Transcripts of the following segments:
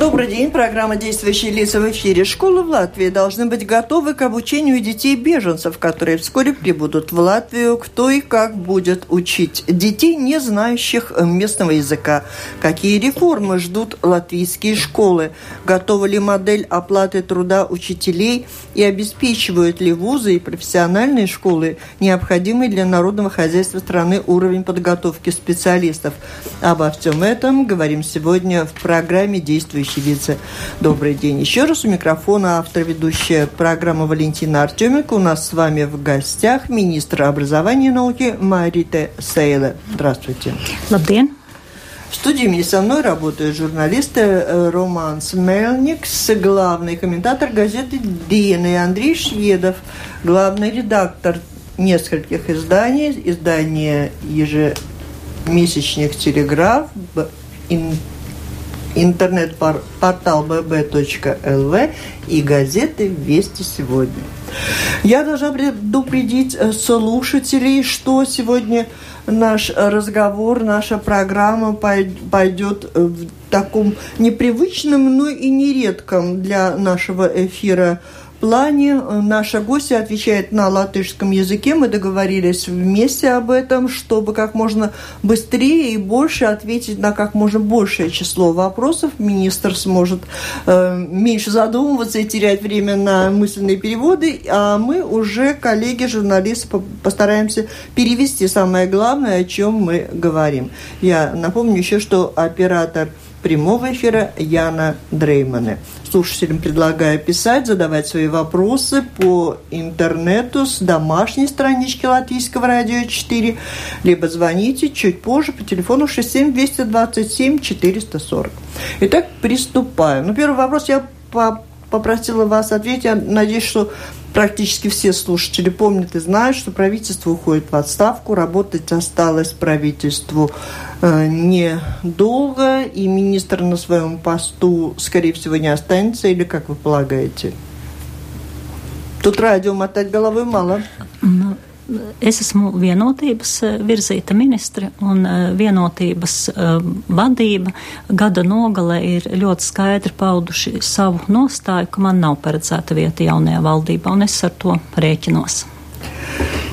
Добрый день. Программа «Действующие лица» в эфире. Школы в Латвии должны быть готовы к обучению детей-беженцев, которые вскоре прибудут в Латвию. Кто и как будет учить детей, не знающих местного языка? Какие реформы ждут латвийские школы? Готова ли модель оплаты труда учителей? И обеспечивают ли вузы и профессиональные школы необходимый для народного хозяйства страны уровень подготовки специалистов? Обо всем этом говорим сегодня в программе «Действующие очевидцы. Добрый день. Еще раз у микрофона автор ведущая программы Валентина Артеменко. У нас с вами в гостях министр образования и науки Марита Сейле. Здравствуйте. Лабден. В студии мне со мной работают журналисты э, Роман Смельникс, главный комментатор газеты «Дин» и Андрей Шведов, главный редактор нескольких изданий, издания ежемесячных «Телеграф», интернет-портал bb.lv и газеты «Вести сегодня». Я должна предупредить э, слушателей, что сегодня наш разговор, наша программа пойдет в таком непривычном, но и нередком для нашего эфира плане э, наша гостья отвечает на латышском языке. Мы договорились вместе об этом, чтобы как можно быстрее и больше ответить на как можно большее число вопросов. Министр сможет э, меньше задумываться и терять время на мысленные переводы, а мы уже, коллеги, журналисты, постараемся перевести самое главное, о чем мы говорим. Я напомню еще, что оператор прямого эфира Яна Дреймана. Слушателям предлагаю писать, задавать свои вопросы по интернету с домашней странички Латвийского радио 4, либо звоните чуть позже по телефону 67 227 440. Итак, приступаем. Ну, первый вопрос я попросила вас ответить. Я надеюсь, что практически все слушатели помнят и знают, что правительство уходит в отставку, работать осталось правительству э, недолго, и министр на своем посту, скорее всего, не останется, или как вы полагаете? Тут радио мотать головой мало. Es esmu vienotības eh, virzīta ministre, un eh, vienotības eh, vadība gada nogale ir ļoti skaidri pauduši savu nostāju, ka man nav paredzēta vieta jaunajā valdībā, un es ar to rēķinos.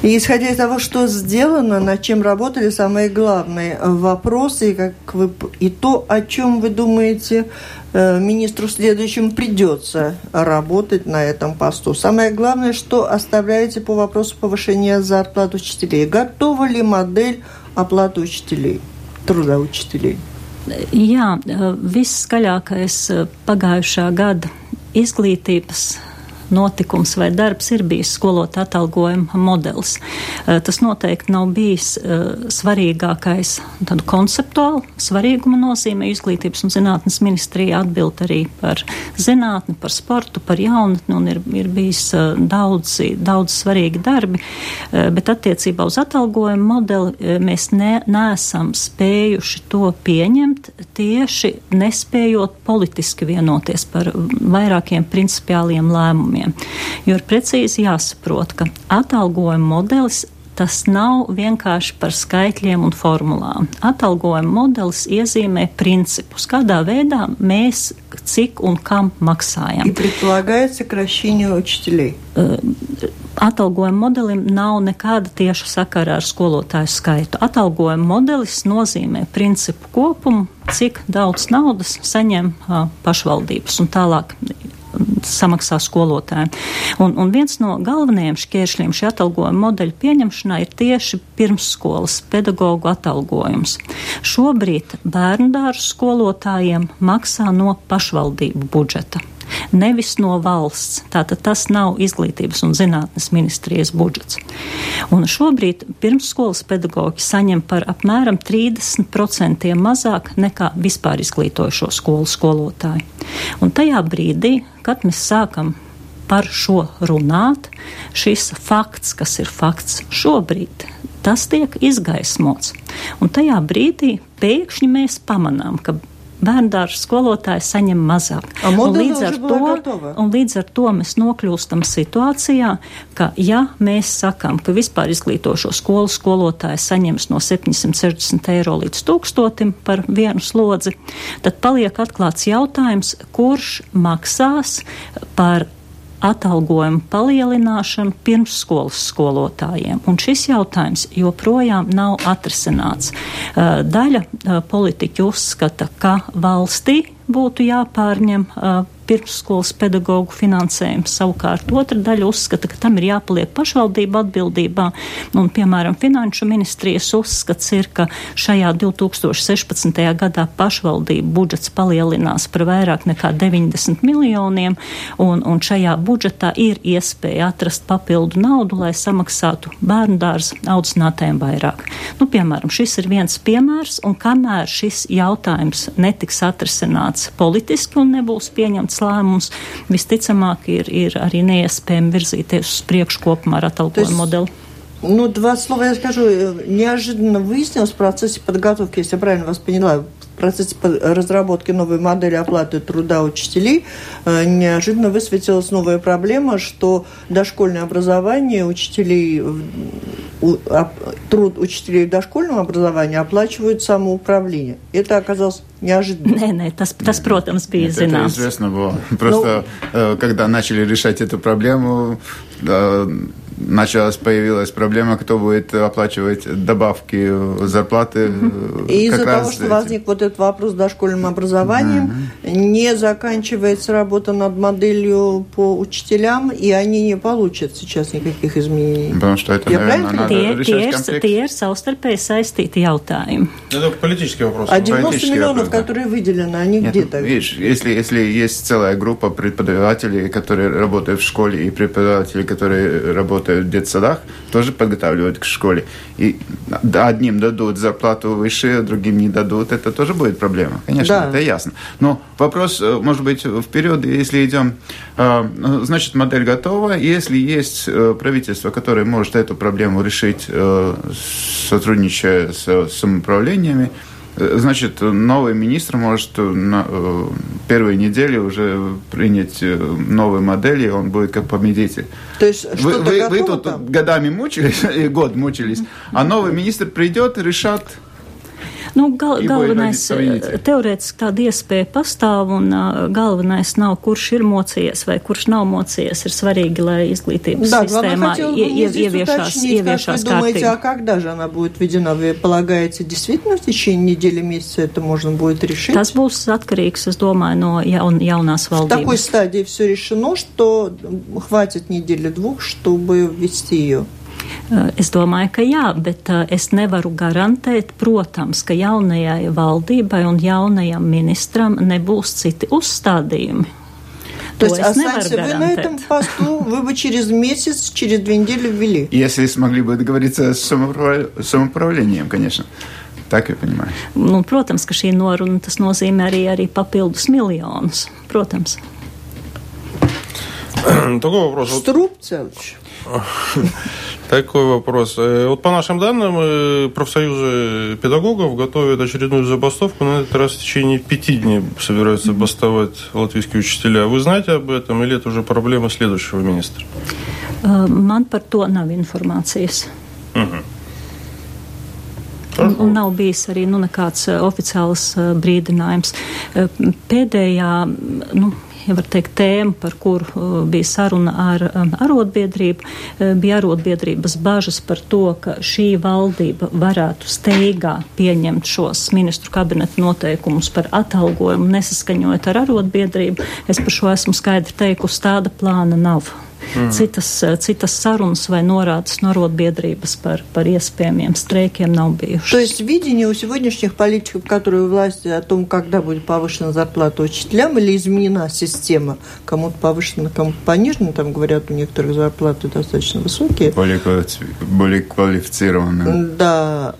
И исходя из того, что сделано, над чем работали, самые главные вопросы, и, как вы, и то, о чем вы думаете, Э, министру следующему придется работать на этом посту. Самое главное, что оставляете по вопросу повышения зарплат учителей. Готова ли модель оплаты учителей, труда учителей? Jā, visskaļākais pagājušā gada izglītības notikums vai darbs ir bijis skolotā atalgojuma modelis. Eh, tas noteikti nav bijis eh, svarīgākais tādu konceptuālu svarīguma nozīmē. Izglītības un zinātnes ministrija atbild arī par zinātni, par sportu, par jaunatni un ir, ir bijis eh, daudz, daudz svarīgi darbi, bet attiecībā uz atalgojuma modeli mēs ne, neesam spējuši to pieņemt tieši nespējot politiski vienoties par vairākiem principiāliem lēmumiem lēmumiem. Jo ir precīzi jāsaprot, ka atalgojuma modelis tas nav vienkārši par skaitļiem un formulām. Atalgojuma modelis iezīmē principus, kādā veidā mēs cik un kam maksājam. И предполагается сокращение учителей. Atalgojuma modelim nav nekāda tieša sakara ar skolotāju skaitu. Atalgojuma modelis nozīmē principu kopumu, cik daudz naudas saņem uh, pašvaldības un tālāk samaksā skolotājiem. Un, un viens no galvenajiem šķēršļiem šī atalgojuma modeļa pieņemšanā ir tieši pirmsskolas pedagoģu atalgojums. Šobrīd bērnu dārzu skolotājiem maksā no pašvaldību budžeta nevis no valsts. Tātad tas nav izglītības un zinātnes ministrijas budžets. Un šobrīd pirmsskolas pedagoģi saņem par apmēram 30% mazāk nekā vispār izglītojušo skolu skolotāji. Un tajā brīdī, kad mēs sākam par šo runāt. Šis fakts, kas ir fakts šobrīd, tas tiek izgaismots. Un tajā brīdī pēkšņi mēs pamanām, ka bērndārza skolotāji saņem mazāk. Un līdz, to, un līdz ar to mēs nokļūstam situācijā, ka ja mēs sakam, ka vispār izglītošo skolu skolotāji saņems no 760 eiro līdz 1000 par vienu slodzi, tad paliek atklāts jautājums, kurš maksās par atalgojumu palielināšanu pirmsskolas skolotājiem. Un šis jautājums joprojām nav atrisināts. Daļa politiķu uzskata, ka valstī būtu jāpārņem pirmsskolas pedagoģu finansējums. Savukārt otra daļa uzskata, ka tam ir jāpaliek pašvaldību atbildībā. Un, piemēram, Finanšu ministrijas uzskats ir, ka šajā 2016. gadā pašvaldību budžets palielinās par vairāk nekā 90 miljoniem, un, un šajā budžetā ir iespēja atrast papildu naudu, lai samaksātu bērnu dārza audzinātājiem vairāk. Nu, piemēram, šis ir viens piemērs, un kamēr šis jautājums netiks atrisināts politiski un nebūs pieņemts pieņemts lēmums, visticamāk ir, ir arī neiespējami virzīties uz priekšu kopumā ar atalgojumu modeli. Ну, два слова я скажу. Неожиданно выяснилось в процессе подготовки, если я правильно вас поняла, в процессе разработки новой модели оплаты труда учителей э, неожиданно высветилась новая проблема, что дошкольное образование учителей, труд учителей в дошкольном образовании оплачивают самоуправление. Это оказалось неожиданно. Nē, nē, tas, tas protams, bija Нет, Это известно было. Просто, ну, когда начали решать эту проблему, началась, появилась проблема, кто будет оплачивать добавки зарплаты. И из-за того, что этим. возник вот этот вопрос с дошкольным образованием, mm-hmm. не заканчивается работа над моделью по учителям, и они не получат сейчас никаких изменений. Потому что это, Я наверное, надо tie, решать tie, tie ir savstarpēji saistīti jautājumi. Это политический вопрос. А 90 политический миллионов, вопрос, да. которые выделены, они Нет, где-то? Видишь, если, если есть целая группа преподавателей, которые работают в школе, и преподаватели, которые работают работают в детсадах, тоже подготавливают к школе. И одним дадут зарплату выше, другим не дадут, это тоже будет проблема. Конечно, да. это ясно. Но вопрос, э, может быть, вперед, если идем, э, ну, значит, модель готова. Если есть э, правительство, которое может эту проблему решить, сотрудничая с самоуправлениями, Значит, новый министр может на первой неделе уже принять новые модели, он будет как победитель. То есть вы, вы, вы тут там? годами мучились, и год мучились, а новый министр придет и решат Nu, gal, galvenais, teorētiski tāda iespēja pastāv, un uh, galvenais nav, kurš ir mocījies vai kurš nav mocījies. Ir svarīgi, lai izglītības да, система ieviešās, ieviešās как вы думаете, а когда же она будет введена? Вы полагаете, действительно в течение недели, месяца это можно будет решить? Tas būs atkarīgs, es domāju, no jaun, jaunās valdības. В такой стадии все решено, что хватит недели-двух, чтобы ввести ее? Eh, es domāju, ka jā, bet eh, es nevaru garantēt, protams, ka jaunajai valdībai un jaunajam ministram nebūs citi uzstādījumi. То есть останься вы на этом посту, вы бы через месяц, через две недели ввели. Если смогли бы договориться с самоуправлением, конечно. Так я понимаю. Nu, protams, ka šī noruna tas nozīmē arī, arī papildus miljonus. Protams. Такой вопрос. Струбцевич. Такой вопрос. Э, вот по нашим данным, э, профсоюзы педагогов готовят очередную забастовку. На этот раз в течение пяти дней собираются бастовать латвийские учителя. Вы знаете об этом или это уже проблема следующего министра? Man par to nav informācijas. Uh-huh. Un, un nav bijis arī nu, nekāds oficiāls brīdinājums. Pēdējā, nu, ja var teikt, tēma, par kuru uh, bija saruna ar um, arotbiedrību, uh, bija arotbiedrības bažas par to, ka šī valdība varētu steigā pieņemt šos ministru kabineta noteikumus par atalgojumu, nesaskaņojot ar arotbiedrību. Es par šo esmu skaidri teikusi, tāda plāna nav mm. citas, eh, citas sarunas vai norādes no arotbiedrības par, par iespējamiem streikiem nav bijušas. То есть видение у сегодняшних политиков, которые у власти, о том, когда будет повышена зарплата учителям или изменена система, кому-то повышена, кому-то понижена, там говорят, у некоторых зарплаты достаточно высокие. Более, более квалифицированные. Да,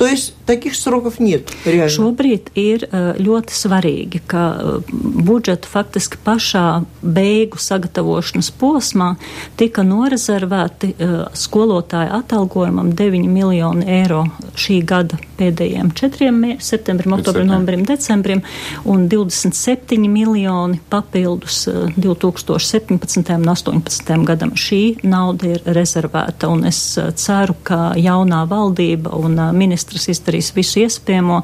э, То есть таких сроков нет реально. Šobrīd ir uh, ļoti svarīgi, ka uh, budžeta faktiski pašā beigu sagatavošanas posmā tika norezervēti uh, skolotāju atalgojumam 9 miljoni eiro šī gada pēdējiem četriem septembrim, oktobrim, novembrim, decembrim un 27 miljoni papildus 2017. un 2018. gadam. Šī nauda ir rezervēta un es ceru, ka jaunā valdība un ministrs izdarīs visu iespējamo,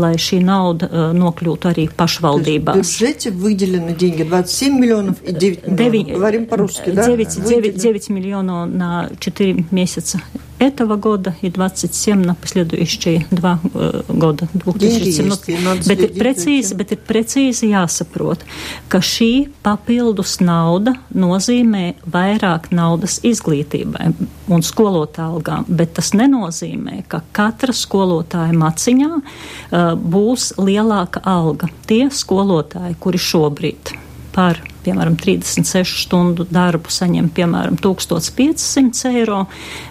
lai šī nauda nokļūtu arī pašvaldībās. Бюджете выделены деньги 27 миллионов и 9 миллионов. 9, Говорим по-русски, 9, да? 9, 9, 9 миллионов на 4 месяца этого года и 27 на последующие два uh, гоda. 2017. Bet ir, precīzi, bet ir precīzi jāsaprot, ka šī papildus nauda nozīmē vairāk naudas izglītībai un skolotāju algām, bet tas nenozīmē, ka katra skolotāja maciņā uh, būs lielāka alga. Tie skolotāji, kuri šobrīd par piemēram, 36 stundu darbu saņem piemēram 1500 eiro,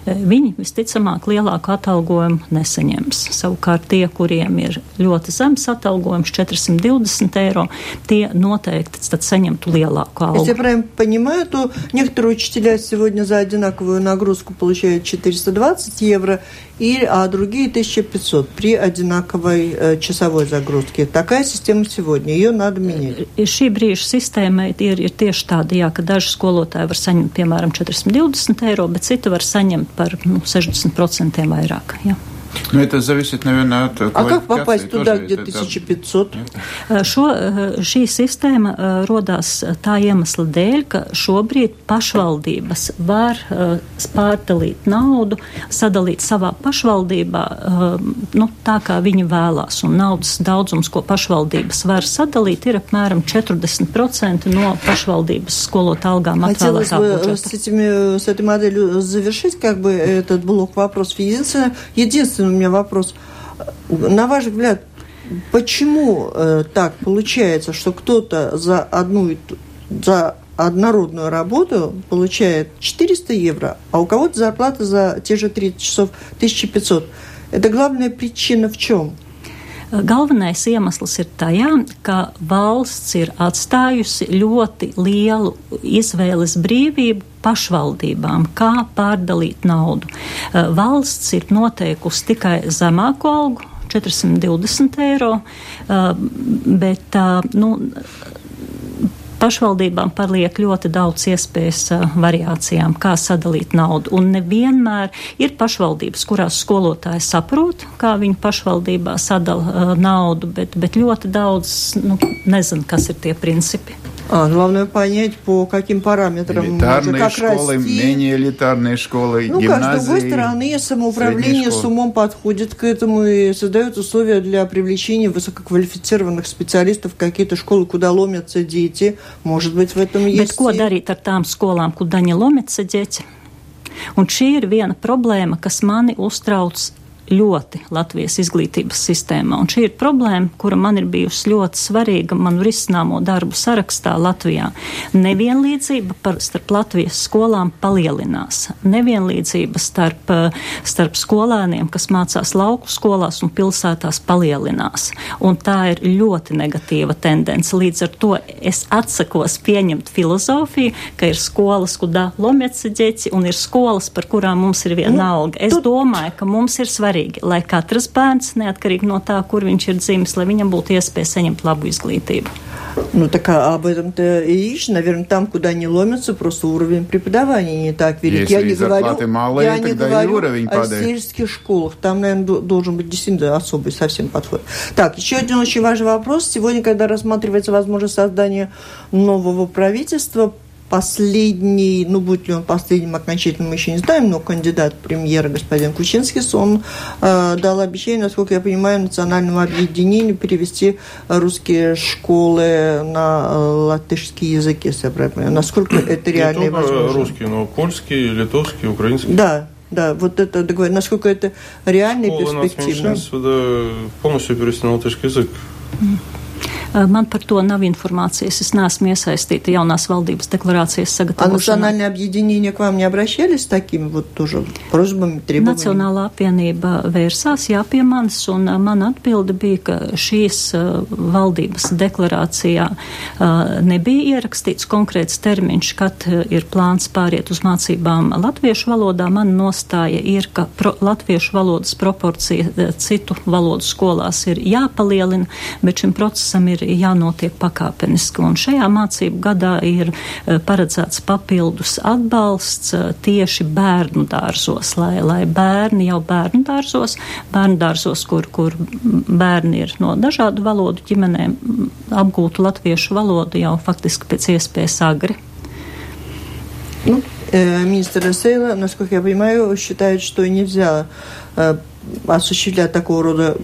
e, viņi visticamāk lielāku atalgojumu nesaņems. Savukārt tie, kuriem ir ļoti zems atalgojums, 420 eiro, tie noteikti tad saņemtu lielāku algu. Если я правильно понимаю, то некоторые учителя сегодня за одинаковую нагрузку получают 420 евро, и, а другие 1500 при одинаковой э, часовой загрузке. Такая система сегодня, ее надо менять. Šī brīža sistēma ir, ir tieši tāda, jā, ka daži skolotāji var saņemt piemēram 420 eiro, bet citi var saņemt par nu, 60% vairāk. Jā. Но это зависит, наверное, от А как попасть туда, где 1500? Šo, šī sistēma rodās tā iemesla dēļ, ka šobrīd pašvaldības var pārdalīt naudu, sadalīt savā pašvaldībā, nu, tā kā viņi vēlās. Un naudas daudzums, ko pašvaldības var sadalīt, ir apmēram 40% no pašvaldības skolotāju algām atvēlētā budžeta. С, этими, с этой моделью завершить как бы этот блок вопросов. Единственное, единственное у меня вопрос. На ваш взгляд, почему э, так получается, что кто-то за одну за однородную работу получает 400 евро, а у кого-то зарплата за те же 30 часов 1500? Это главная причина в чем? Galvenais iemesls ir tajā, ka valsts ir atstājusi ļoti lielu izvēles brīvību pašvaldībām, kā pārdalīt naudu. Valsts ir noteikusi tikai zemāko algu, 420 eiro, bet nu, pašvaldībām paliek ļoti daudz iespējas variācijām, kā sadalīt naudu. Un nevienmēr ir pašvaldības, kurās skolotāji saprot, kā viņi pašvaldībā sadala naudu, bet, bet ļoti daudz nu, nezin, kas ir tie principi. А, главное понять, по каким параметрам элитарные как школы, расти. менее элитарные школы, ну, гимназии. как, с другой стороны, самоуправление с умом подходит к этому и создает условия для привлечения высококвалифицированных специалистов в какие-то школы, куда ломятся дети. Может быть, в этом есть... Bet ko darīt ar tām skolām, kur daņi lomятся дети? Un šī ir viena problēma, kas mani uztrauc ļoti Latvijas izglītības sistēmā. Un šī ir problēma, kura man ir bijusi ļoti svarīga manu risināmo darbu sarakstā Latvijā. Nevienlīdzība par, starp Latvijas skolām palielinās. Nevienlīdzība starp, starp skolēniem, kas mācās lauku skolās un pilsētās, palielinās. Un tā ir ļoti negatīva tendence. Līdz ar to es atsakos pieņemt filozofiju, ka ir skolas, kudā lomjats ģeķi, un ir skolas, par kurām mums ir viena nu, alga. Es domāju, ka mums ir svarīgi svarīgi, lai katrs bērns, neatkarīgi no tā, kur viņš ir dzimis, lai viņam būtu iespēja saņemt labu izglītību. Ну, так а об этом-то и речь. Наверное, там, куда они ломятся, просто уровень преподавания не так велик. Если я не говорю, малые, я не говорю уровень о падает. сельских школах. Там, наверное, должен быть действительно особый совсем подход. Так, еще один очень важный вопрос. Сегодня, когда рассматривается возможность создания нового правительства, последний, ну, будет ли он последним окончательным, мы еще не знаем, но кандидат премьера господин Кучинскис, он э, дал обещание, насколько я понимаю, национальному объединению перевести русские школы на э, латышский язык, если я правильно понимаю. Насколько это реально Не возможно? русский, но польский, литовский, украинский. Да, да, вот это договор, насколько это реально и перспективно. да, полностью перевести на латышский язык. Man par to nav informācijas. Es neesmu iesaistīta jaunās valdības deklarācijas А sagatavošanā. национальные объединения к вам не обращались с такими вот тоже просьбами, требованиями? Nacionālā apvienība vērsās jā pie manis, un uh, man atbilde bija, ka šīs uh, valdības deklarācijā uh, nebija ierakstīts konkrēts termiņš, kad uh, ir plāns pāriet uz mācībām latviešu valodā. Man nostāja ir, ka pro, latviešu valodas proporcija uh, citu valodu skolās ir jāpalielina, bet šim procesam ir jānotiek pakāpeniski. Un šajā mācību gadā ir uh, paredzēts papildus atbalsts uh, tieši bērnu dārzos, lai, lai bērni jau bērnu dārzos, bērnu dārzos, kur, kur bērni ir no dažādu valodu ģimenēm, m, apgūtu latviešu valodu jau faktiski pēc iespējas agri. Ну, э, министр Сейла, насколько я понимаю, считает, что нельзя э, осуществлять такого рода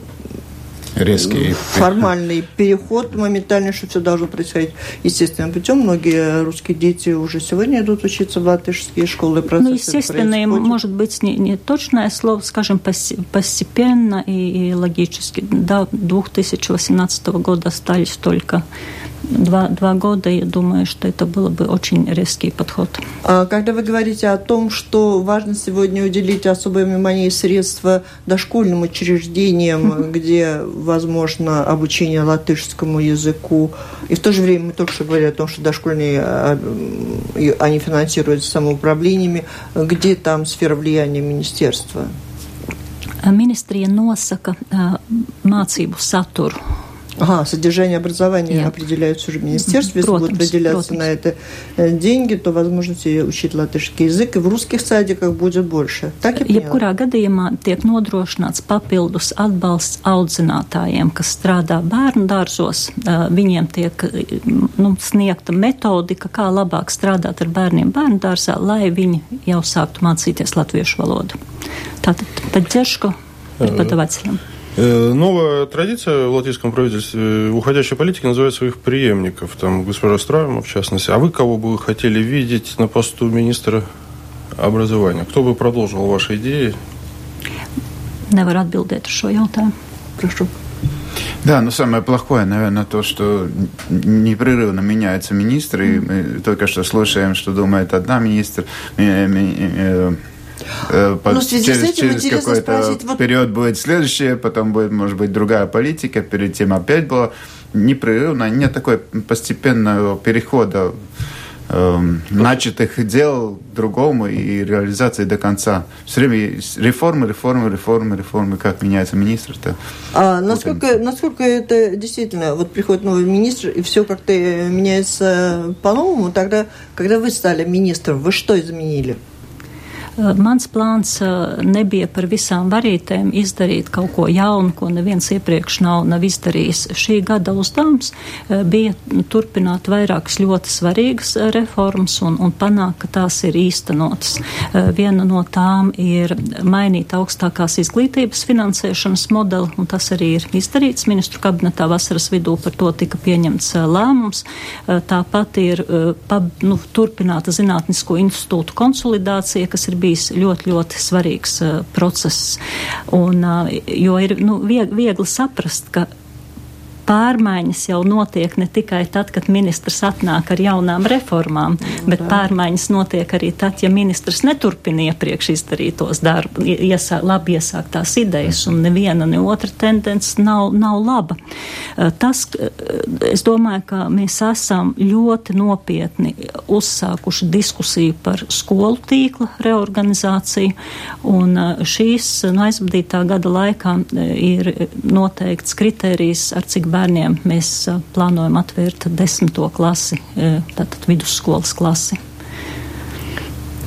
Резкие. формальный переход моментально, что все должно происходить естественным путем. Многие русские дети уже сегодня идут учиться в латышские школы. Ну, естественно, может быть, не, не точное слово, скажем, постепенно и, и логически. До 2018 года остались только два, два года. Я думаю, что это было бы очень резкий подход. А Когда вы говорите о том, что важно сегодня уделить особое внимание и средства дошкольным учреждениям, где возможно обучение латышскому языку, и в то же время мы только что говорили о том, что дошкольные, а, они финансируются самоуправлениями, где там сфера влияния министерства? Ministrija nosaka mācību saturu. Ага, содержание образования Нет. определяется уже в министерстве. Если Протомс, будут выделяться протомс. на это э, деньги, то возможности учить латышский язык и в русских садиках будет больше. Так я поняла? Jebkurā gadījumā tiek nodrošināts papildus atbalsts audzinātājiem, kas strādā bērnu dārzos. Ā, Viņiem tiek nu, sniegta metodika, kā labāk strādāt ar bērniem bērnu dārzā, lai viņi jau sāktu mācīties latviešu valodu. Tātad поддержку преподавателям. Э, Новая традиция в латвийском правительстве, э, уходящая политика называет своих преемников, там госпожа Стравина в частности. А вы кого бы вы хотели видеть на посту министра образования? Кто бы продолжил ваши идеи? Nevar atbildēt uz šo jautājumu. Прошу. Да, но самое плохое, наверное, то, что непрерывно меняются министры. И мы только что слушаем, что думает одна министр. э, ми- э, э, под- Ну, в связи с через, этим через какой-то спросить, вот- период будет следующее, потом будет, может быть, другая политика. Перед тем опять было непрерывно. Нет такой постепенного перехода эм, начатых дел другому и реализации до конца. Все время реформы, реформы, реформы, реформы. Как меняется министр-то? А насколько, насколько это действительно, вот приходит новый министр, и все как-то э, меняется по-новому, тогда, когда вы стали министром, вы что изменили? Uh, Mans plāns uh, nebija par visām varītēm izdarīt kaut ko jaunu, ko neviens iepriekš nav, nav izdarījis. Šī gada uzdevums uh, bija turpināt vairākas ļoti svarīgas reformas un, un panākt, ka tās ir īstenotas. Viena no tām ir mainīt augstākās izglītības finansēšanas modeli, un tas arī ir izdarīts. Ministru kabinetā vasaras vidū par to tika pieņemts lēmums. Tāpat ir pab, nu, turpināta zinātnisko institūtu konsolidācija, kas ir bijis ļoti, ļoti svarīgs uh, process. Un, uh, jo ir nu, vieg, viegli saprast, ka pārmaiņas jau notiek ne tikai tad, kad ministrs atnāk ar jaunām reformām, bet pārmaiņas notiek arī tad, ja ministrs neturpina iepriekš izdarītos darbu, iesā, labi iesāktās idejas, un neviena ne otra tendence nav, nav laba. Eh, Tas, eh, es domāju, ka mēs esam ļoti nopietni uzsākuši diskusiju par skolu tīkla reorganizāciju, un eh, šīs no aizvadītā gada laikā ir noteikts kriterijs, ar cik bērniem mēs eh, plānojam atvērt desmito klasi, eh, tātad vidusskolas klasi.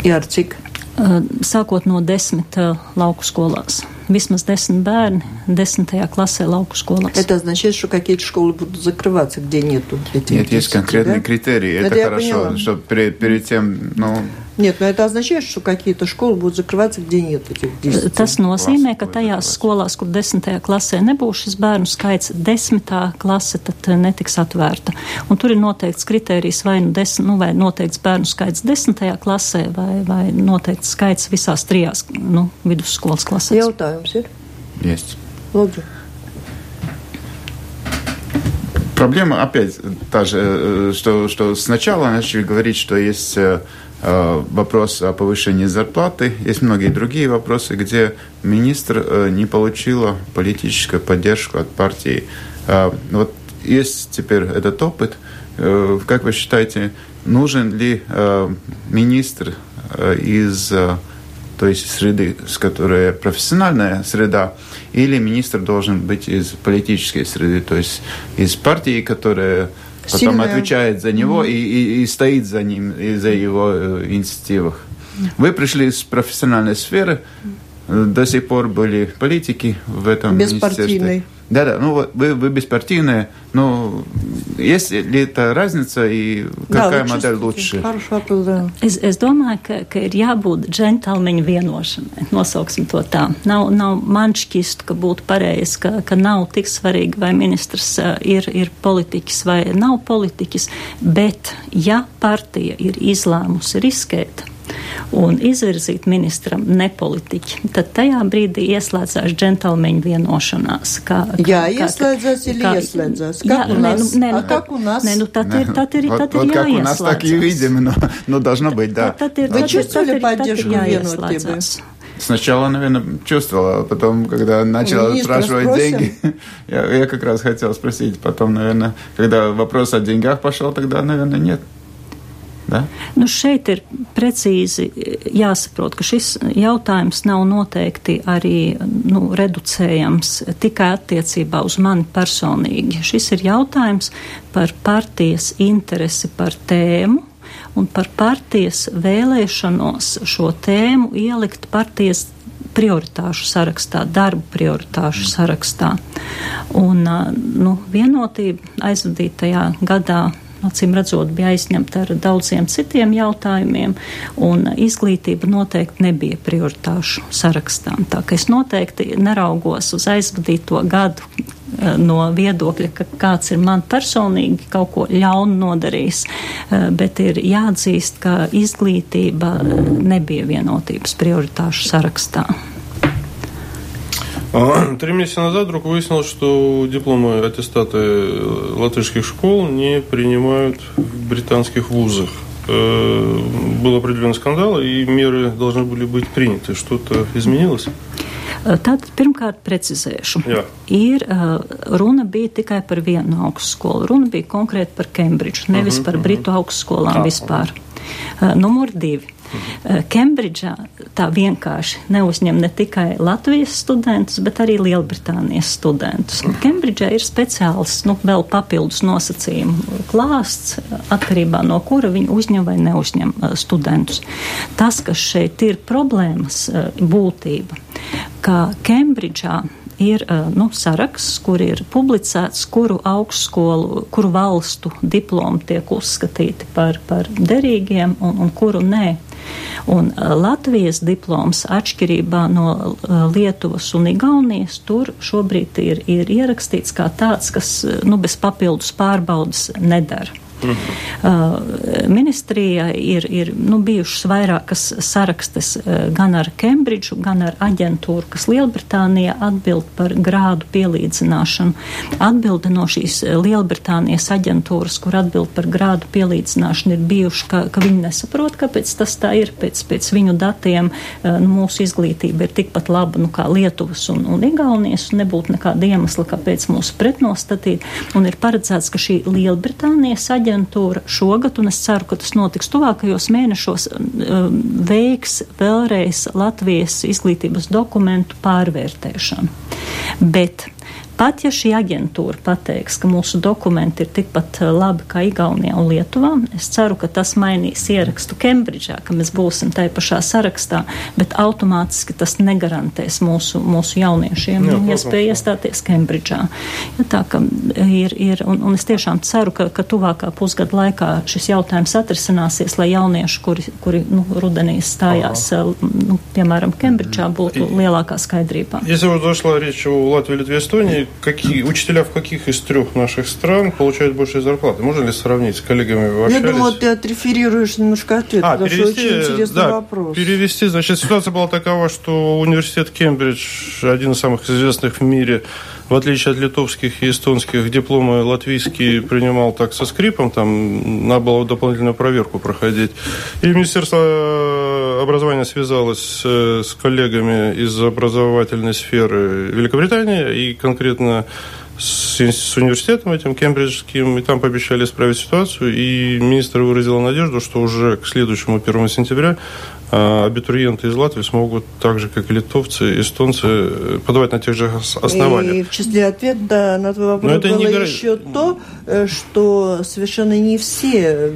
И Арчик. Eh, Sākot no desmit eh, lauku skolās. Vismaz desmit bērni desmitajā klasē lauku skolās. Это означает, что какие-то школы будут закрываться, где нету этих Нет, есть 10, конкретные да? критерии. Это Это, я хорошо. поняла. Что перед, перед тем, ну, Нет, но это означает, что какие-то школы будут закрываться, где нет этих 10. Tas nozīmē, ka Klases tajās būs skolās, kur desmitajā klasē nebūs šis bērnu skaits, desmitā klase tad eh, netiks atvērta. Un tur ir noteikts kriterijs vai, nu desmit, nu, vai noteikts bērnu skaits desmitajā klasē vai, vai noteikts skaits visās trijās nu, vidusskolas klasēs. Jautājums ir? есть. Lūdzu. Проблема опять та же, э, что, что сначала начали говорить, что есть э, э, вопрос о повышении зарплаты, есть многие другие вопросы, где министр не получила политическую поддержку от партии. Вот есть теперь этот опыт. Как вы считаете, нужен ли министр из то есть среды, с которой профессиональная среда, или министр должен быть из политической среды, то есть из партии, которая потом Сильная. отвечает за него mm-hmm. и, и, и стоит за ним и за его э, инициативах. Вы пришли из профессиональной сферы, до сих пор были политики в этом Беспартийной. Да-да, ну вот вы, вы беспартийные, но есть ли это разница и какая да, модель лучше? Хорошо, да. Es, es domāju, ka, ka ir jābūt džentlmeņu vienošanai, nosauksim to tā. Nav, nav man šķist, ka būtu pareizi, ka, ka nav tik svarīgi, vai ministrs uh, ir, ir politiķis vai nav politiķis, bet ja partija ir izlēmusi riskēt, un izvirzīt ministram nepolitiķi, tad tajā brīdī ieslēdzās džentlmeņu vienošanās. Kā, kā, jā, ieslēdzās ir ieslēdzās. Kā jā, nē, nu, nē, nu, tad, nē, nu, tad ir, tad ir, tad ir jāieslēdzās. Как у нас, так и видим, но, но должно быть, да. Tad ir, Вы чувствовали поддержку vienotības? Сначала, наверное, чувствовала, а потом, когда начала Министр спрашивать спросим. деньги, я, я как раз хотел спросить. Потом, наверное, когда вопрос о деньгах пошел, тогда, наверное, нет. Da? Nu šeit ir precīzi jāsaprot, ka šis jautājums nav noteikti arī nu, reducējams tikai attiecībā uz mani personīgi. Šis ir jautājums par partijas interesi par tēmu un par partijas vēlēšanos šo tēmu ielikt partijas prioritāšu sarakstā, darbu prioritāšu sarakstā. Un, nu, vienotība aizvadītajā gadā acīm redzot, bija aizņemta ar daudziem citiem jautājumiem, un izglītība noteikti nebija prioritāšu sarakstā. Tā ka es noteikti neraugos uz aizvadīto gadu eh, no viedokļa, ka kāds ir man personīgi kaut ko ļaunu nodarījis, eh, bet ir jāatzīst, ka izglītība nebija vienotības prioritāšu sarakstā. Три месяца назад вдруг выяснилось, что дипломы аттестаты латышских школ не принимают в британских вузах. Э, был определенный скандал, и меры должны были быть приняты. Что-то изменилось? Tātad pirmkārt precizēšu. Jā. Ir, runa bija tikai par vienu augstskolu. Runa bija konkrēti par Kembridžu, nevis uh -huh, par Britu uh -huh. augstskolām ah, vispār. Numur divi. Kembridžā tā vienkārši neuzņem ne tikai Latvijas studentus, bet arī Lielbritānijas studentus. Kembridžā ir speciāls, nu, vēl papildus nosacījumu klāsts, atkarībā no kura viņi uzņem vai neuzņem studentus. Tas, kas šeit ir problēmas būtība, ka Kembridžā ir nu, saraksts, kur ir publicēts, kuru augstskolu, kuru valstu diplomi tiek uzskatīti par, par derīgiem un, un kuru nē. Un Latvijas diploms atšķirībā no Lietuvas un Igaunijas tur šobrīd ir, ir ierakstīts kā tāds, kas nu, bez papildus pārbaudas nedara. Uh, ministrijai ir, ir nu, bijušas vairākas sarakstes uh, gan ar Kembridžu, gan ar aģentūru, kas Lielbritānijā atbild par grādu pielīdzināšanu. Atbilde no šīs Lielbritānijas aģentūras, kur atbild par grādu pielīdzināšanu, ir bijuši, ka, ka viņi nesaprot, kāpēc tas tā ir. Pēc, pēc viņu datiem uh, nu, mūsu izglītība ir tikpat laba nu, kā Lietuvas un, un Igaunijas, un nebūtu nekāda iemesla, kāpēc mūsu pretnostatīt. Un ir paredzēts, ka šī Lielbritānijas aģentūra aģentūra šogad, un es ceru, ka tas notiks tuvākajos mēnešos, um, veiks vēlreiz Latvijas izglītības dokumentu pārvērtēšanu. Bet Pat ja šī aģentūra pateiks, ka mūsu dokumenti ir tikpat eh, labi kā Igaunijā un Lietuvā, es ceru, ka tas mainīs ierakstu Kembridžā, ka mēs būsim tajā pašā sarakstā, bet automātiski tas negarantēs mūsu, mūsu jauniešiem Jā, iespēju ja iestāties Kembridžā. Ja tā, ir, ir, un, un es tiešām ceru, ka, ka tuvākā pusgada laikā šis jautājums atrisināsies, lai jaunieši, kuri, kuri nu, rudenī stājās, Aha. Eh, nu, piemēram, Kembridžā, būtu lielākā skaidrībā. Ja уже дошла речь о Латвии, Литве, Эстонии, какие, учителя в каких из трех наших стран получают большие зарплаты? Можно ли сравнить с коллегами? Вы Я думаю, ты отреферируешь немножко ответ, а, потому перевести, что очень интересный да, вопрос. Перевести, значит, ситуация была такова, что университет Кембридж, один из самых известных в мире, в отличие от литовских и эстонских, дипломы латвийские принимал так со скрипом, там надо было дополнительную проверку проходить. И Министерство образования связалось с коллегами из образовательной сферы Великобритании и конкретно с, университетом этим кембриджским, и там пообещали исправить ситуацию, и министр выразил надежду, что уже к следующему 1 сентября абитуриенты из Латвии смогут так же, как и литовцы, эстонцы, подавать на тех же основаниях. И в числе ответа на твой вопрос это было не... еще то, э, что совершенно не все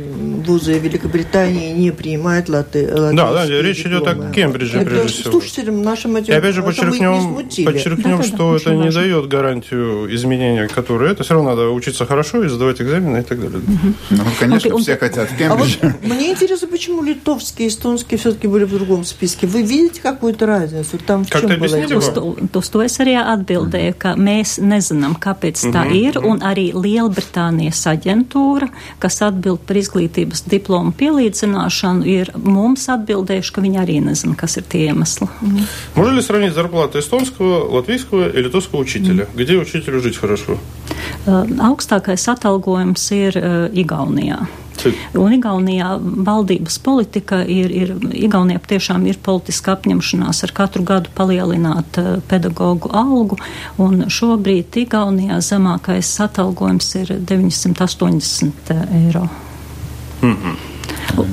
вузы Великобритании не принимают латы, Да, да, речь дипломы. идет о Кембридже, это прежде всего. Слушателям нашим этим И опять же подчеркнем, подчеркнем да, что да, это не важно. дает гарантию изменения, которые это. Все равно надо учиться хорошо и сдавать экзамены и так далее. Угу. Ну, конечно, okay, все он... хотят в. А вот мне интересно, почему литовские, эстонские все-таки были в другом списке. Вы видите какую-то разницу? Там в как чем была uz, to, uz to es arī atbildēju, ka mēs nezinām, kāpēc tā mm -hmm. ir, un arī Lielbritānijas aģentūra, kas atbild par izglītības diplomu pielīdzināšanu, ir mums atbildējuši, ka viņi arī nezina, kas ir tie iemesli. Mm -hmm. Можно ли сравнить зарплату эстонского, латвийского и литовского учителя? Mm -hmm. Где учителю жить хорошо? Uh, augstākais atalgojums ir uh, Igaunijā. Un Igaunijā valdības politika ir, ir Igaunijā tiešām ir politiska apņemšanās ar katru gadu palielināt uh, pedagoģu algu, un šobrīd Igaunijā zemākais atalgojums ir 980 eiro. Mm -hmm.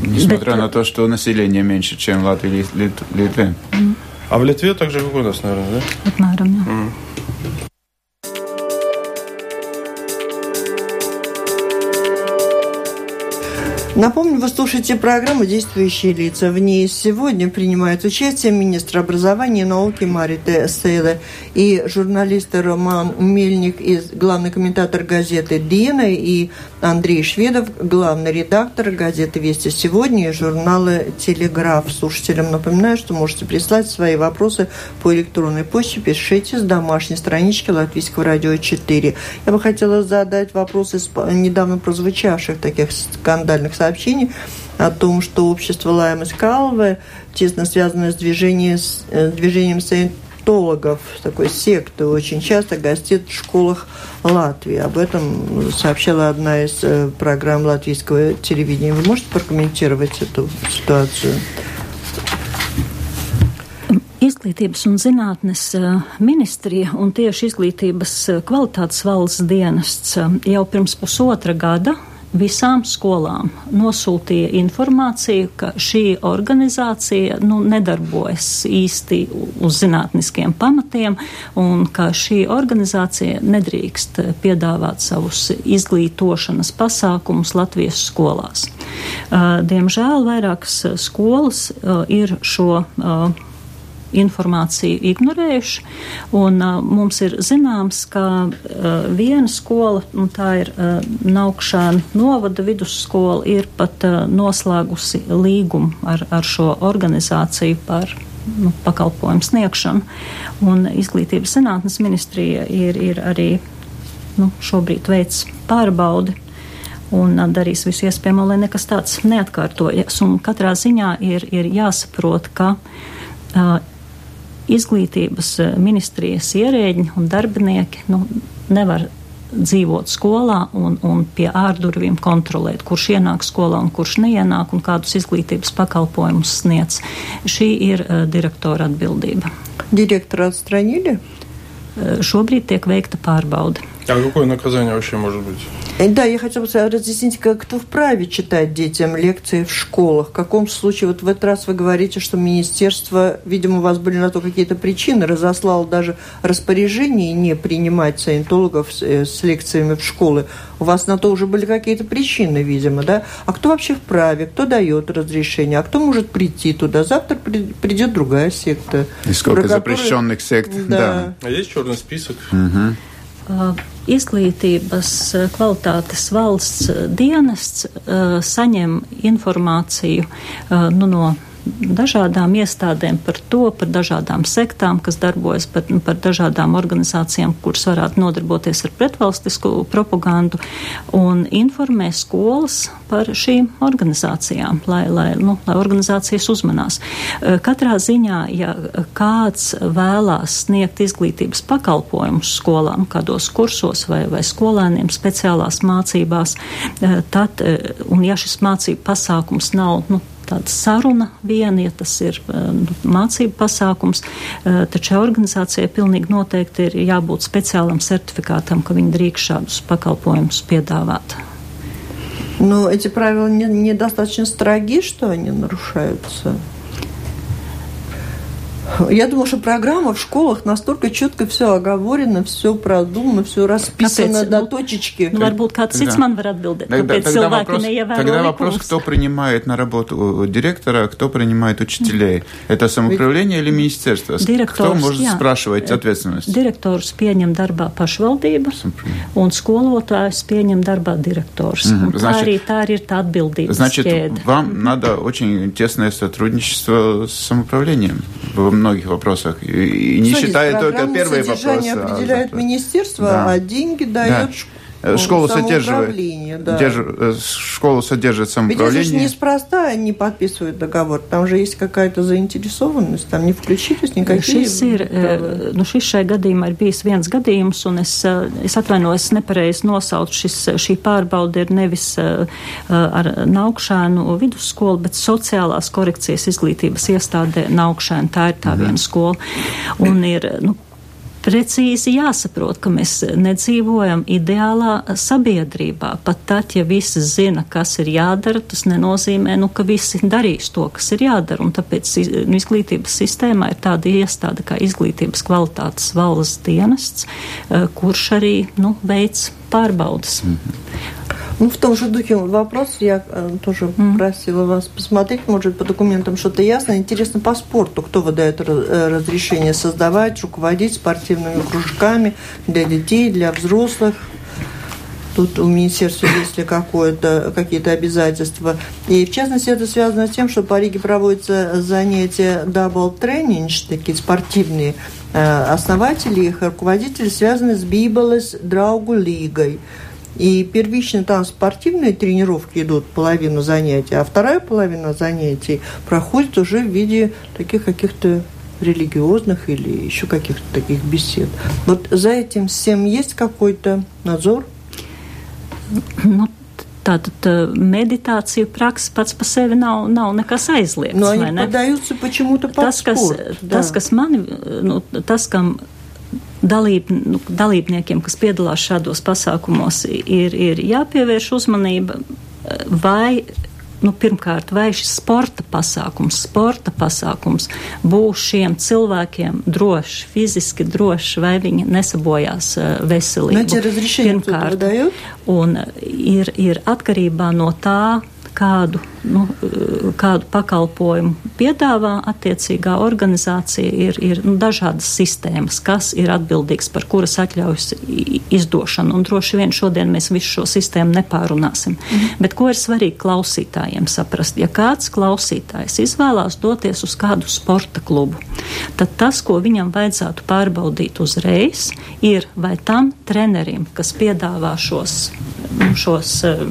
Несмотря Bet, на то, что население меньше, чем в Латвии и Литве. Mm. А в Литве также, как у нас, наверное, да? Apmēram, jā. Mm. Напомню, вы слушаете программу «Действующие лица». В ней сегодня принимают участие министр образования и науки Марита Сейле и журналисты Роман Мельник, и главный комментатор газеты «Дина» и Андрей Шведов, главный редактор газеты «Вести сегодня» и журнала «Телеграф». Слушателям напоминаю, что можете прислать свои вопросы по электронной почте. Пишите с домашней странички Латвийского радио 4. Я бы хотела задать вопросы из недавно прозвучавших таких скандальных сообщений о том, что общество Лаймас Калве, тесно связанное с движением, с э, движением саентологов, такой секты, очень часто гостит в школах Латвии. Об этом сообщала одна из э, программ латвийского телевидения. Вы можете прокомментировать эту ситуацию? Izglītības un zinātnes э, ministrija un tieši izglītības kvalitātes valsts dienests jau pirms pusotra gada visām skolām nosūtīja informāciju, ka šī organizācija nu, nedarbojas īsti uz zinātniskiem pamatiem un ka šī organizācija nedrīkst piedāvāt savus izglītošanas pasākumus Latvijas skolās. Diemžēl vairākas skolas ir šo informāciju ignorējuši. Un, uh, mums ir zināms, ka uh, viena skola, un tā ir uh, Naukšāna novada vidusskola, ir pat uh, noslēgusi līgumu ar, ar šo organizāciju par nu, pakalpojumu sniegšanu. Un Izglītības zinātnes ministrija ir, ir arī nu, šobrīd veids pārbaudi un uh, darīs visu iespējamo, lai nekas tāds neatkārtojas. Un katrā ziņā ir, ir jāsaprot, ka uh, izglītības eh, ministrijas ierēģi un darbinieki nu, nevar dzīvot skolā un, un pie ārdurvīm kontrolēt, kurš ienāk skolā un kurš neienāk un kādus izglītības pakalpojumus sniedz. Šī ir uh, direktora atbildība. Direktora atstraņīļa? Uh, šobrīd tiek veikta pārbauda. А какое наказание вообще может быть? Э, да, я хотела бы разъяснить, как кто вправе читать детям лекции в школах. В каком случае, вот в этот раз вы говорите, что министерство, видимо, у вас были на то какие-то причины, разослало даже распоряжение не принимать саентологов с, э, с лекциями в школы. У вас на то уже были какие-то причины, видимо, да? А кто вообще вправе, кто дает разрешение, а кто может прийти туда? Завтра придет другая секта. И сколько запрещенных сект, да. да. А есть черный список? Угу. Uh, izglītības uh, kvalitātes valsts uh, dienests saņem informāciju nu, no dažādām iestādēm par to, par dažādām sektām, kas darbojas, par, par dažādām organizācijām, kuras varētu nodarboties ar pretvalstisku propagandu, un informē skolas par šīm organizācijām, lai, lai, nu, lai organizācijas uzmanās. Eh, katrā ziņā, ja kāds vēlās sniegt izglītības pakalpojumus skolām, kādos kursos vai, vai skolēniem speciālās mācībās, eh, tad, un ja šis mācību pasākums nav nu, tāda saruna viena, ja tas ir eh, nu, mācību pasākums, eh, taču organizācijai pilnīgi noteikti ir jābūt speciālam certifikātam, ka viņi drīkst šādus pakalpojumus piedāvāt. Но эти правила недостаточно строги, что они нарушаются. Я думаю, что программа в школах настолько четко все оговорено, все продумано, все расписано Kāpēc, до ну, точечки. Ну, varbūt kāds cits man var atbildēt, тогда, kāpēc тогда вопрос, Тогда вопрос, кто принимает на работу директора, кто принимает учителей. Это самоуправление или министерство? Кто может спрашивать ответственность? Direktors pieņem darbā pašvaldība, un skolotājs pieņem darbā direktors. Mm. Значит, tā arī tā ir tā atbildības Значит, ķēde. вам надо очень тесное сотрудничество с самоуправлением многих вопросах. И, и не Смотрите, считая только первые вопросы. определяет а, министерство, да. а деньги дает да. Э, школу содержит, да. держит, э, школу содержит самоуправление. Ведь это же неспроста они подписывают договор, там же есть какая-то заинтересованность, там не включитесь никакие. Šis ir, nu šis šai gadījumā ir bijis viens gadījums, un es, es atvainojos nepareizi nosaukt, šis, šī pārbauda ir nevis ar naukšēnu vidusskolu, bet sociālās korekcijas izglītības iestādē naukšēnu, tā ir tā mhm. viena skola. Un ir, nu, precīzi jāsaprot, ka mēs nedzīvojam ideālā sabiedrībā. Pat tad, ja visi zina, kas ir jādara, tas nenozīmē, nu, ka visi darīs to, kas ir jādara. Un tāpēc nu, izglītības sistēmā ir tāda iestāde kā izglītības kvalitātes valsts dienests, eh, kurš arī nu, veids pārbaudas. -hmm. Ну, в том же духе вопрос, я э, тоже mm. просила вас посмотреть, может, по документам что-то ясно. Интересно, по спорту, кто выдает э, разрешение создавать, руководить спортивными кружками для детей, для взрослых? Тут у министерства есть ли какие-то обязательства. И в частности это связано с тем, что по Риге проводятся занятия дабл тренинг, такие спортивные. Э, основатели, их руководители связаны с Бибелес Драугу Лигой. И первично там спортивные тренировки идут половину занятий, а вторая половина занятий проходит уже в виде таких каких-то религиозных или еще каких-то таких бесед. Вот за этим всем есть какой-то надзор? Ну, Tātad meditācija praksa pats par sevi nav, nav nekas aizliegts. Они ne? tas, kas, да. tas, kas mani, nu, tas, kam dalīb, nu, dalībniekiem, kas piedalās šādos pasākumos, ir, ir jāpievērš uzmanība, vai nu, pirmkārt, vai šis sporta pasākums, sporta pasākums būs šiem cilvēkiem drošs, fiziski drošs, vai viņi nesabojās veselību. Pirmkārt, un ir, ir atkarībā no tā, kādu, nu, kādu pakalpojumu piedāvā attiecīgā organizācija, ir, ir nu, dažādas sistēmas, kas ir atbildīgs par kuras atļaujas izdošanu. Un droši vien šodien mēs visu šo sistēmu nepārunāsim. Mhm. Bet ko ir svarīgi klausītājiem saprast? Ja kāds klausītājs izvēlās doties uz kādu sporta klubu, tad tas, ko viņam vajadzētu pārbaudīt uzreiz, ir vai tam trenerim, kas piedāvā šos, šos uh,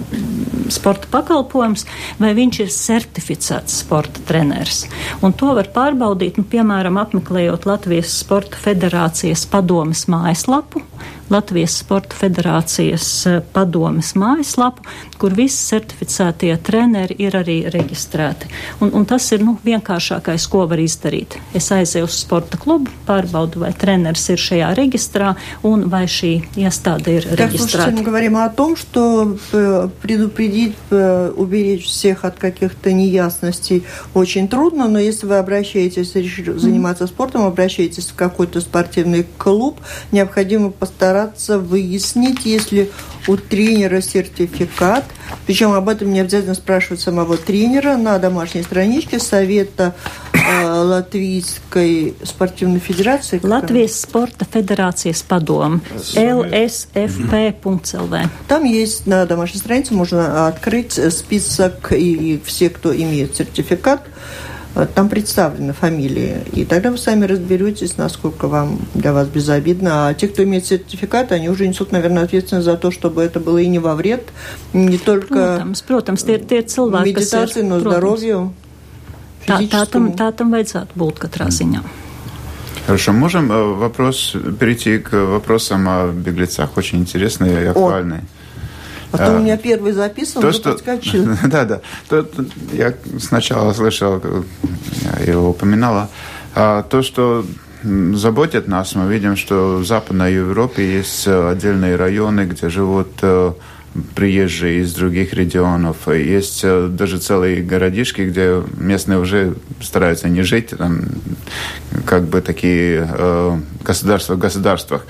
sporta pakalpojumus, vai viņš ir certificēts sporta treneris. Un to var pārbaudīt, nu, piemēram, apmeklējot Latvijas Sporta Federācijas padomes mājaslapu Latvijas Sporta Federācijas eh, padomes mājaslapu, kur visi certificētie treneri ir arī reģistrēti. Un, un tas ir nu, vienkāršākais, ko var izdarīt. Es aizēju uz sporta klubu, pārbaudu, vai treneris ir šajā reģistrā un vai šī iestāde ir так, регистрация. мы говорим о том, что э, предупредить, э, уберечь всех от каких-то неясностей очень трудно, но если вы обращаетесь, решили заниматься спортом, обращаетесь в какой-то спортивный клуб, необходимо постараться стараться выяснить, если у тренера сертификат. Причем об этом не обязательно спрашивать самого тренера на домашней страничке Совета э, Латвийской спортивной федерации. Латвийской спорта федерации с подом. lsfp.lv. Там есть на домашней странице, можно открыть список и все, кто имеет сертификат, там представлены фамилии. И тогда вы сами разберетесь, насколько вам для вас безобидно. А те, кто имеет сертификат, они уже несут, наверное, ответственность за то, чтобы это было и не во вред, не только protams, protams, tie, tie cilvēki, медитации, ir, но protams, здоровью. Tā, tā, физическому. tā tam vajadzētu būt katrā ziņā. Хорошо, можем э, вопрос перейти к вопросам о беглецах, очень интересные и актуальные. А то А, у меня первый записан, То, что... подскочил. Да, да. То- то- я сначала слышал, я его упоминала, а, то, что заботит нас, мы видим, что в Западной Европе есть э, отдельные районы, где живут э, приезжие из других регионов. Есть э, даже целые городишки, где местные уже стараются не жить, там, как бы такие э, государства в государствах.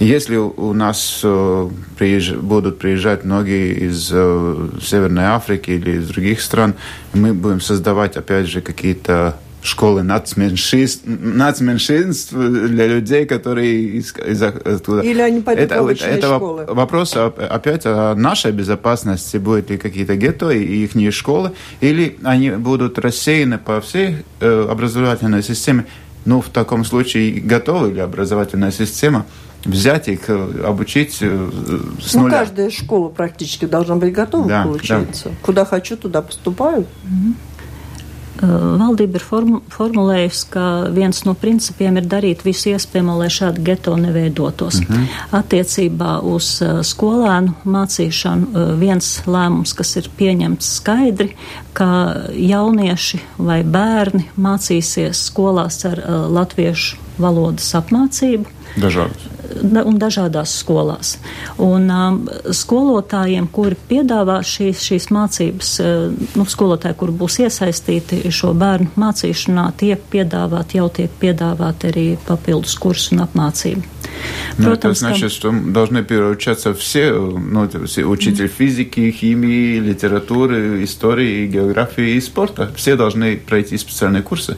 Если у нас э, приезж- будут приезжать многие из э, Северной Африки или из других стран, мы будем создавать, опять же, какие-то школы нацменьшинств, нацменьшинств для людей, которые из, из оттуда. Или они пойдут в это, обычные это школы. вопрос о- опять о нашей безопасности. Будут ли какие-то гетто и их школы, или они будут рассеяны по всей э, образовательной системе. Ну, в таком случае, готова ли образовательная система взять их, э, обучить э, с Ну, нуля? каждая школа практически должна быть готова, Да, получается. Куда хочу, туда поступаю. Uh, Valdība ir formu, formulējusi, ka viens no principiem ir darīt visu iespējamo, lai šādi geto neveidotos. Mm -hmm. Attiecībā uz uh, skolēnu mācīšanu uh, viens lēmums, kas ir pieņemts skaidri, ka jaunieši vai bērni mācīsies skolās ar uh, latviešu valodas apmācību Dažādas. da- un dažādās skolās. Un um, skolotājiem, kuri piedāvā šīs, šīs mācības, uh, nu, skolotāji, kuri būs iesaistīti šo bērnu mācīšanā, tiek piedāvāti, jau tiek piedāvāti arī papildus kursu un apmācību. Но это значит, что должны переучаться все, ну, это все учитель физики, химии, литературы, истории, географии и спорта. Все должны пройти специальные курсы.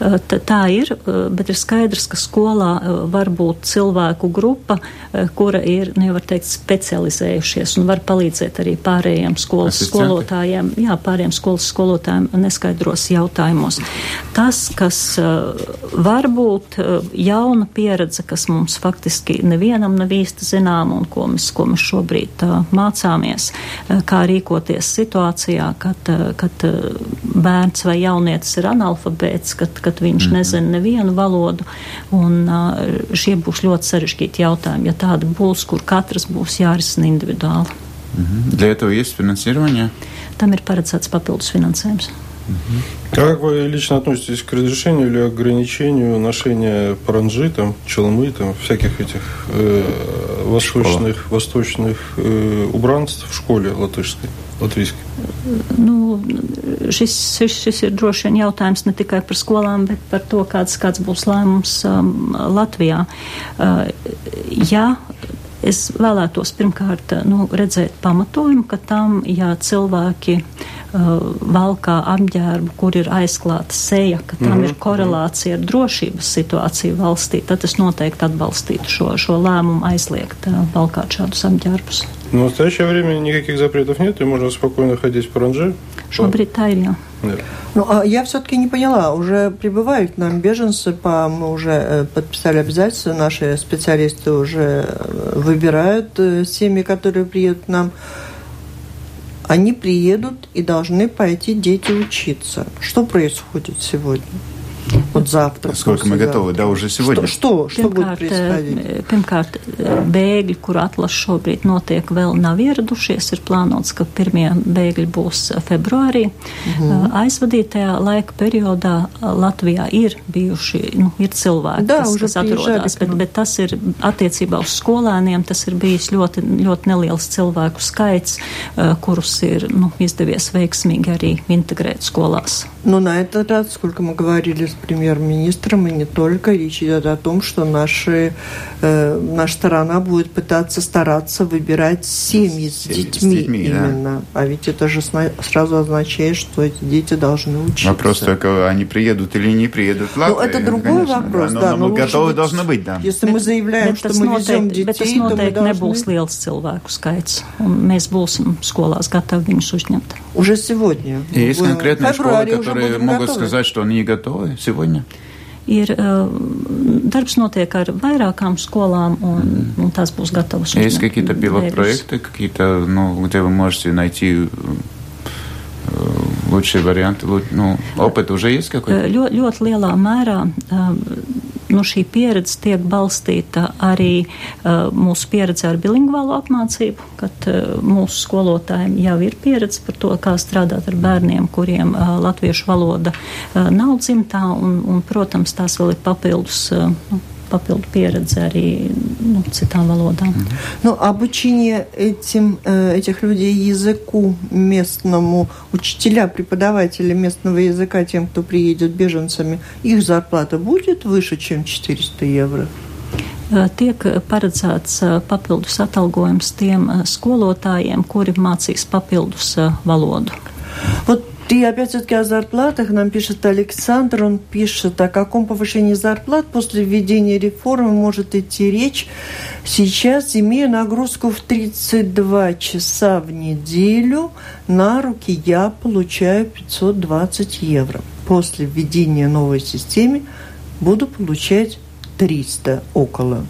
Uh, t- Tā ir, uh, bet ir skaidrs, ka skolā uh, var būt cilvēku grupa, uh, kura ir, nu, var teikt, specializējušies un var palīdzēt arī pārējiem skolas Asistenti. skolotājiem, jā, pārējiem skolas skolotājiem neskaidros jautājumos. Tas, kas uh, var būt uh, jauna pieredze, kas mums faktiski nevienam nav īsti zināma un ko mēs, ko mēs šobrīd mācāmies, kā rīkoties situācijā, kad, kad bērns vai jaunietis ir analfabēts, kad, kad viņš mm. nezina nevienu valodu, un uh, šie būs ļoti sarežģīti jautājumi, ja tāda būs, kur katrs būs jārisina individuāli. Для этого есть финансирование. Tam ir paredzēts papildus finansējums. А как вы лично относитесь к разрешению или ограничению ношения паранджи, там, челмы, там, всяких этих э, восточных, восточных э, убранств в школе латышской, latviešu? Nu, šis, šis, šis ir droši vien jautājums ne tikai par skolām, bet par to, kāds, kāds būs lēmums um, Latvijā. Uh, ja es vēlētos pirmkārt uh, nu, redzēt pamatojumu, ka tam, ja cilvēki uh, valkā apģērbu, kur ir aizklāta seja, ka tam mm -hmm. ir mhm. korelācija ar drošības situāciju valstī, tad es noteikti atbalstītu šo, šo lēmumu aizliegt uh, valkāt šādus apģērbus. Но в настоящее время никаких запретов нет, и можно спокойно ходить в ir jā. Да. Ну, а я все-таки не поняла, уже прибывают к нам беженцы, по, мы уже э, подписали обязательства, наши специалисты уже э, выбирают э, семьи, которые приедут к нам. Они приедут и должны пойти дети учиться. Что происходит сегодня? Вот завтра. Сколько мы послезавтра. готовы? Да, уже сегодня. Что, что, что будет происходить? eh, pirmkārt, eh, bēgļi, kur atlasa šobrīd notiek, vēl nav ieradušies. Ir plānots, ka pirmie bēgļi būs eh, februārī. Mhm. Uh, Aizvadītajā laika periodā eh, Latvijā ir bijuši, nu, ir cilvēki, Da, kas, уже kas atrodas, приезжали к bet, нам. bet tas ir attiecībā uz skolēniem, tas ir bijis ļoti, ļoti neliels cilvēku skaits, uh, kurus ir nu, izdevies veiksmīgi arī integrēt skolās. Но на этот раз, сколько мы говорили с премьер-министром, и не только, речь идет о том, что наши, э, наша сторона будет пытаться стараться выбирать семьи с с детьми, детьми, да. именно. А ведь это же сна- сразу означает, что эти дети должны учиться. Вопрос только, они приедут или не приедут в Ну, Латвию. это другой конечно, вопрос, но, да. но но мы готовы быть- должны быть, да. Если мы заявляем, Bet что мы везем noteikti, bet tas детей, то мы noteikti должны... nebūs liels cilvēku skaits, un mēs būsim skolās gatavi viņus uzņemt. Уже сегодня. И есть феврале школа, уже которые могут готовы. сказать, что они не готовы сегодня? Ir, uh, darbs notiek ar vairākām skolām, un, un tās būs gatavas. Есть какие-то пилот-проекты, какие-то, ну, где вы можете найти э, лучшие варианты, ну, опыт уже есть какой-то? Ļo, ļoti lielā mērā nu, šī pieredze tiek balstīta arī uh, mūsu pieredze ar bilingvālu apmācību, kad uh, mūsu skolotājiem jau ir pieredze par to, kā strādāt ar bērniem, kuriem uh, latviešu valoda uh, nav dzimtā, un, un, protams, tās vēl ir papildus. Uh, nu, Papildu pieredze arī nu, citām valodām. Ну, обучение этим, э, этих людей языку местному, учителя, преподаватели местного языка, тем, кто приедет беженцами, их зарплата будет выше, чем 400 евро? Uh, Tiek paredzēts uh, papildus atalgojums tiem skolotājiem, kuri mācīs papildus valodu. Вот и опять-таки о зарплатах нам пишет Александр. Он пишет, о каком повышении зарплат после введения реформы может идти речь. Сейчас, имея нагрузку в 32 часа в неделю, на руки я получаю 520 евро. После введения новой системы буду получать 300 около.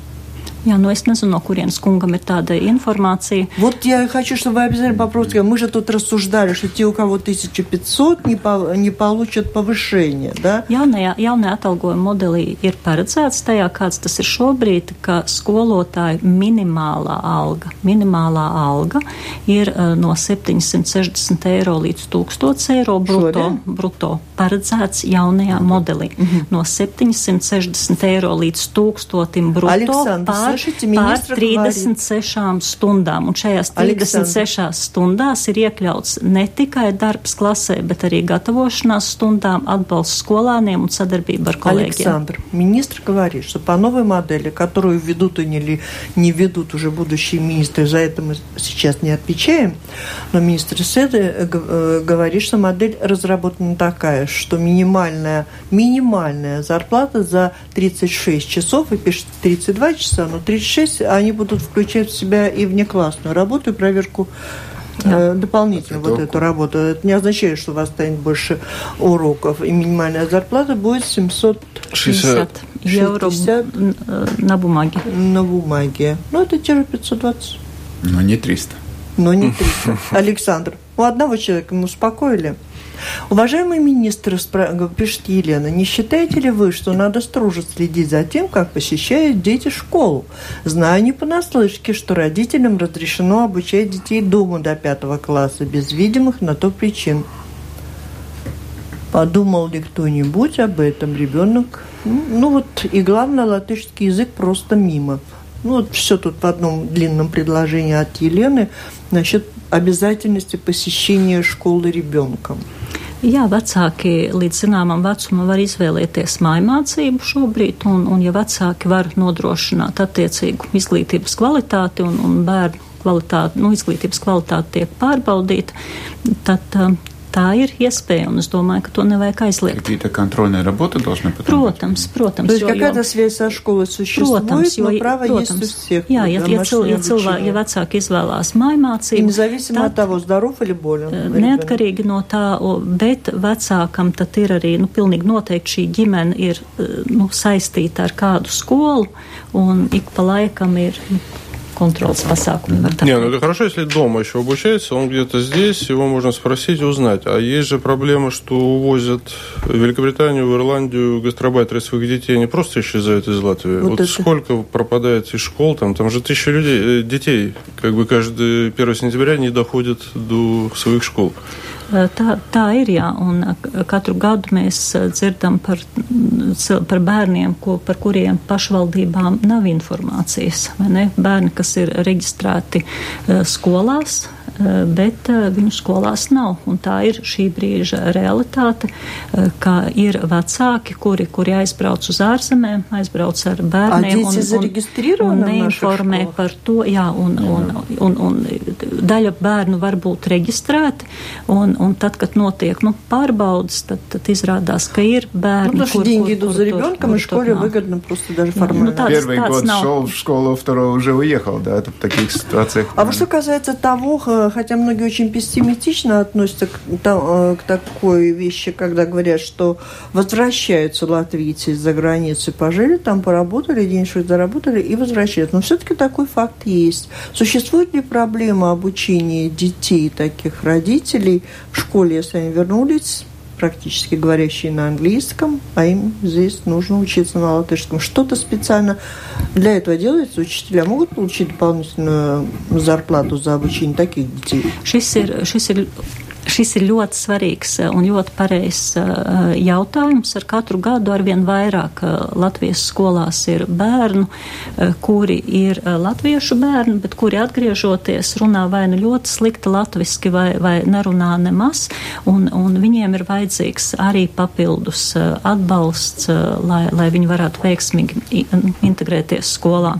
Jā, nu es nezinu, no kurienes kungam ir tāda informācija. Вот я хочу, чтобы вы обязательно попробуйте. Мы же тут рассуждали, что те, у кого 1500, не, по- не получат повышение, да? Jaunajā, jaunajā atalgojuma modelī ir paredzēts tajā, kāds tas ir šobrīd, ka skolotāja minimālā alga, minimālā alga ir uh, no 760 eiro līdz 1000 eiro bruto, Šodien? bruto paredzēts jaunajā modelī. No 760 eiro līdz 1000 bruto Aleksandrs, pār, слышите, pār ministra 36 stundām. Un šajās 36 stundās ir iekļauts ne tikai darbs klasē, bet arī gatavošanās skolāniem un sadarbība ar kolēģiem. Александр, министр говорит, что по новой модели, которую ведут и не, не ведут уже будущие министры, за это мы сейчас не отвечаем, но министр Седы э, э, говорит, что модель разработана такая, что минимальная, минимальная зарплата за 36 часов, и пишет 32 часа, но 36 они будут включать в себя и внеклассную работу, и проверку э, дополнительно вот эту работу. Это не означает, что у вас станет больше уроков. И минимальная зарплата будет 760 60 eiro 60. n- на бумаге. на бумаге. Ну, это те же 520. Ну, не 300. Но не 300. Александр, у одного человека мы успокоили. Уважаемый министр, пишет Елена, не считаете ли вы, что надо строже следить за тем, как посещают дети школу? Знаю не понаслышке, что родителям разрешено обучать детей дома до пятого класса, без видимых на то причин. Подумал ли кто-нибудь об этом? Ребенок, ну вот, и главное, латышский язык просто мимо. Ну вот все тут в одном длинном предложении от Елены насчет обязательности посещения школы ребенком. Jā, vecāki līdz zināmam vecumam var izvēlēties mājmācību šobrīd, un, un ja vecāki var nodrošināt attiecīgu izglītības kvalitāti un, un bērnu kvalitāti, nu, izglītības kvalitāte tiek pārbaudīta, tad uh, tā ir iespēja, un es domāju, ka to nevajag aizliegt. Какие-то контрольные работы должны потом быть? Protams, protams. То есть jo- какая-то jo- связь со школой существует, Protams, jo, но право есть у protams, всех. jā, ja, ja, cil, ja, домашнее cilvēki, обучение. ja vecāki izvēlās И mājmācību, независимо от того, здоров или болен. Eh, ребенок. Neatkarīgi no tā, o, bet vecākam tad ir arī, nu, pilnīgi noteikti šī ģimene ir, eh, nu, saistīta ar kādu skolu, un ik pa laikam ir nu, kontrols pasākumi. Не, ну это хорошо, если дома еще обучается, он где-то здесь, его можно спросить и узнать. А есть же проблема, что увозят в Великобританию, в Ирландию гастробайтеры своих детей, они просто исчезают из Латвии. Вот Вот, это. сколько пропадает из школ, там, там же тысяча людей, э, детей, как бы каждый 1 сентября не доходит до своих школ. Eh, Tā, tā ir, jā, un eh, katru gadu mēs eh, dzirdam par, par bērniem, ko, par kuriem pašvaldībām nav informācijas. Bērni, kas ir reģistrēti skolās, bet eh, viņu skolās nav. Un tā ir šī brīža realitāte, eh, ka ir vecāki, kuri, kuri aizbrauc uz ārzemēm, aizbrauc ar bērniem дети зарегистрированы un в наших neinformē школах? par to, jā, un, un, un, un daļa bērnu var būt reģistrēti, un, un tad, kad notiek nu, pārbaudas, tad, tad izrādās, ka ir Ну, bērni, потому что kur- деньги kur- идут kur за tur- ребенком, kur и tur школе nav. выгодно просто даже ну, формально. так. Первый Tāds год nav. шел в школу, второй уже уехал, да, это в таких ситуациях. А вот что касается того, э, э, хотя многие очень пессимистично относятся к, к такой вещи, когда говорят, что возвращаются латвийцы из-за границы, пожили там, поработали, денежку заработали и возвращаются. Но все-таки такой факт есть. Существует ли проблема обучения детей таких родителей в школе, если они вернулись практически говорящие на английском, а им здесь нужно учиться на латышском. Что-то специально для этого делается? Учителя могут получить дополнительную зарплату за обучение таких детей? Šis ir ļoti svarīgs eh, un ļoti pareizs eh, jautājums. Ar katru gadu arvien vairāk eh, Latvijas skolās ir bērnu, kuri ir latviešu bērni, bet kuri atgriežoties runā vai nu ļoti slikti latviski vai, vai nerunā nemaz, un, un viņiem ir vajadzīgs arī papildus atbalsts, lai, lai viņi varētu veiksmīgi integrēties skolā.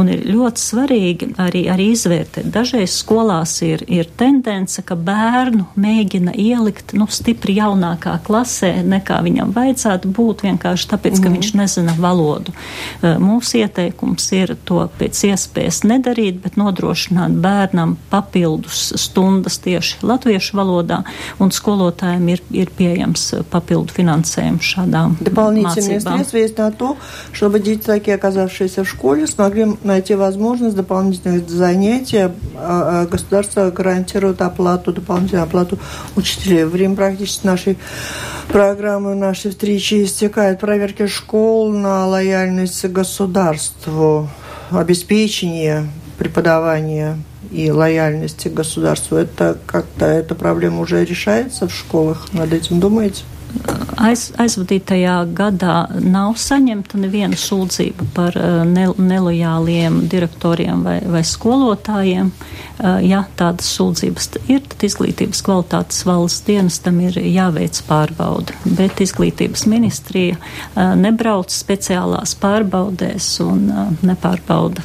Un ir ļoti svarīgi arī, arī izvērtēt. Dažreiz skolās ir, ir tendence, ka bērnu mēģina ielikt nu, stipri jaunākā klasē, nekā viņam vajadzētu būt, vienkārši tāpēc, ka mm. viņš nezina valodu. Mūsu ieteikums ir to pēc iespējas nedarīt, bet nodrošināt bērnam papildus stundas tieši latviešu valodā, un skolotājiem ir, ir pieejams papildu finansējums шадам. Дополнительные средства есть на то, чтобы дети, такие оказавшиеся в школе, смогли найти возможность дополнительных занятий. Государство гарантирует оплату, дополнительную оплату работу учителей. Время практически нашей программы, нашей встречи истекает. Проверки школ на лояльность государству, обеспечение преподавания и лояльности государству. Это как-то эта проблема уже решается в школах? Над этим думаете? Aiz, aizvadītajā gadā nav saņemta neviena sūdzība par uh, ne, nelojāliem direktoriem vai, vai skolotājiem. Uh, ja tādas sūdzības ir, tad izglītības kvalitātes valsts dienestam ir jāveic pārbauda, bet izglītības ministrija uh, nebrauc speciālās pārbaudēs un nepārbauda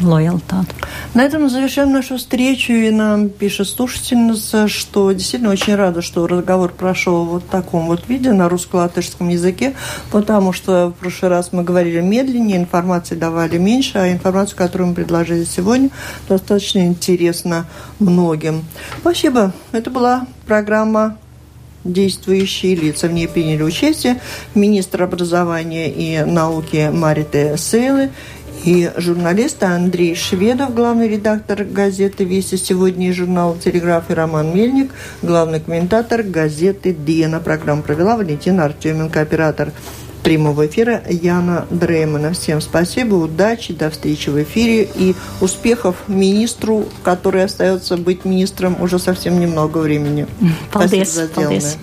лояльтат. На этом мы завершаем нашу встречу, и нам пишет слушательница, что действительно очень рада, что разговор прошел вот в таком вот виде на русско-латышском языке, потому что в прошлый раз мы говорили медленнее, информации давали меньше, а информацию, которую мы предложили сегодня, достаточно интересна многим. Спасибо. Это была программа действующие лица. В ней приняли участие министр образования и науки Мариты Сейлы, и журналисты Андрей Шведов, главный редактор газеты «Вести сегодня» и журнала «Телеграф» и Роман Мельник, главный комментатор газеты «Диена». Программу провела Валентина Артеменко, оператор прямого эфира Яна Дреймана. Всем спасибо, удачи, до встречи в эфире и успехов министру, который остается быть министром уже совсем немного времени. Paldies, спасибо за сделанное. Paldies.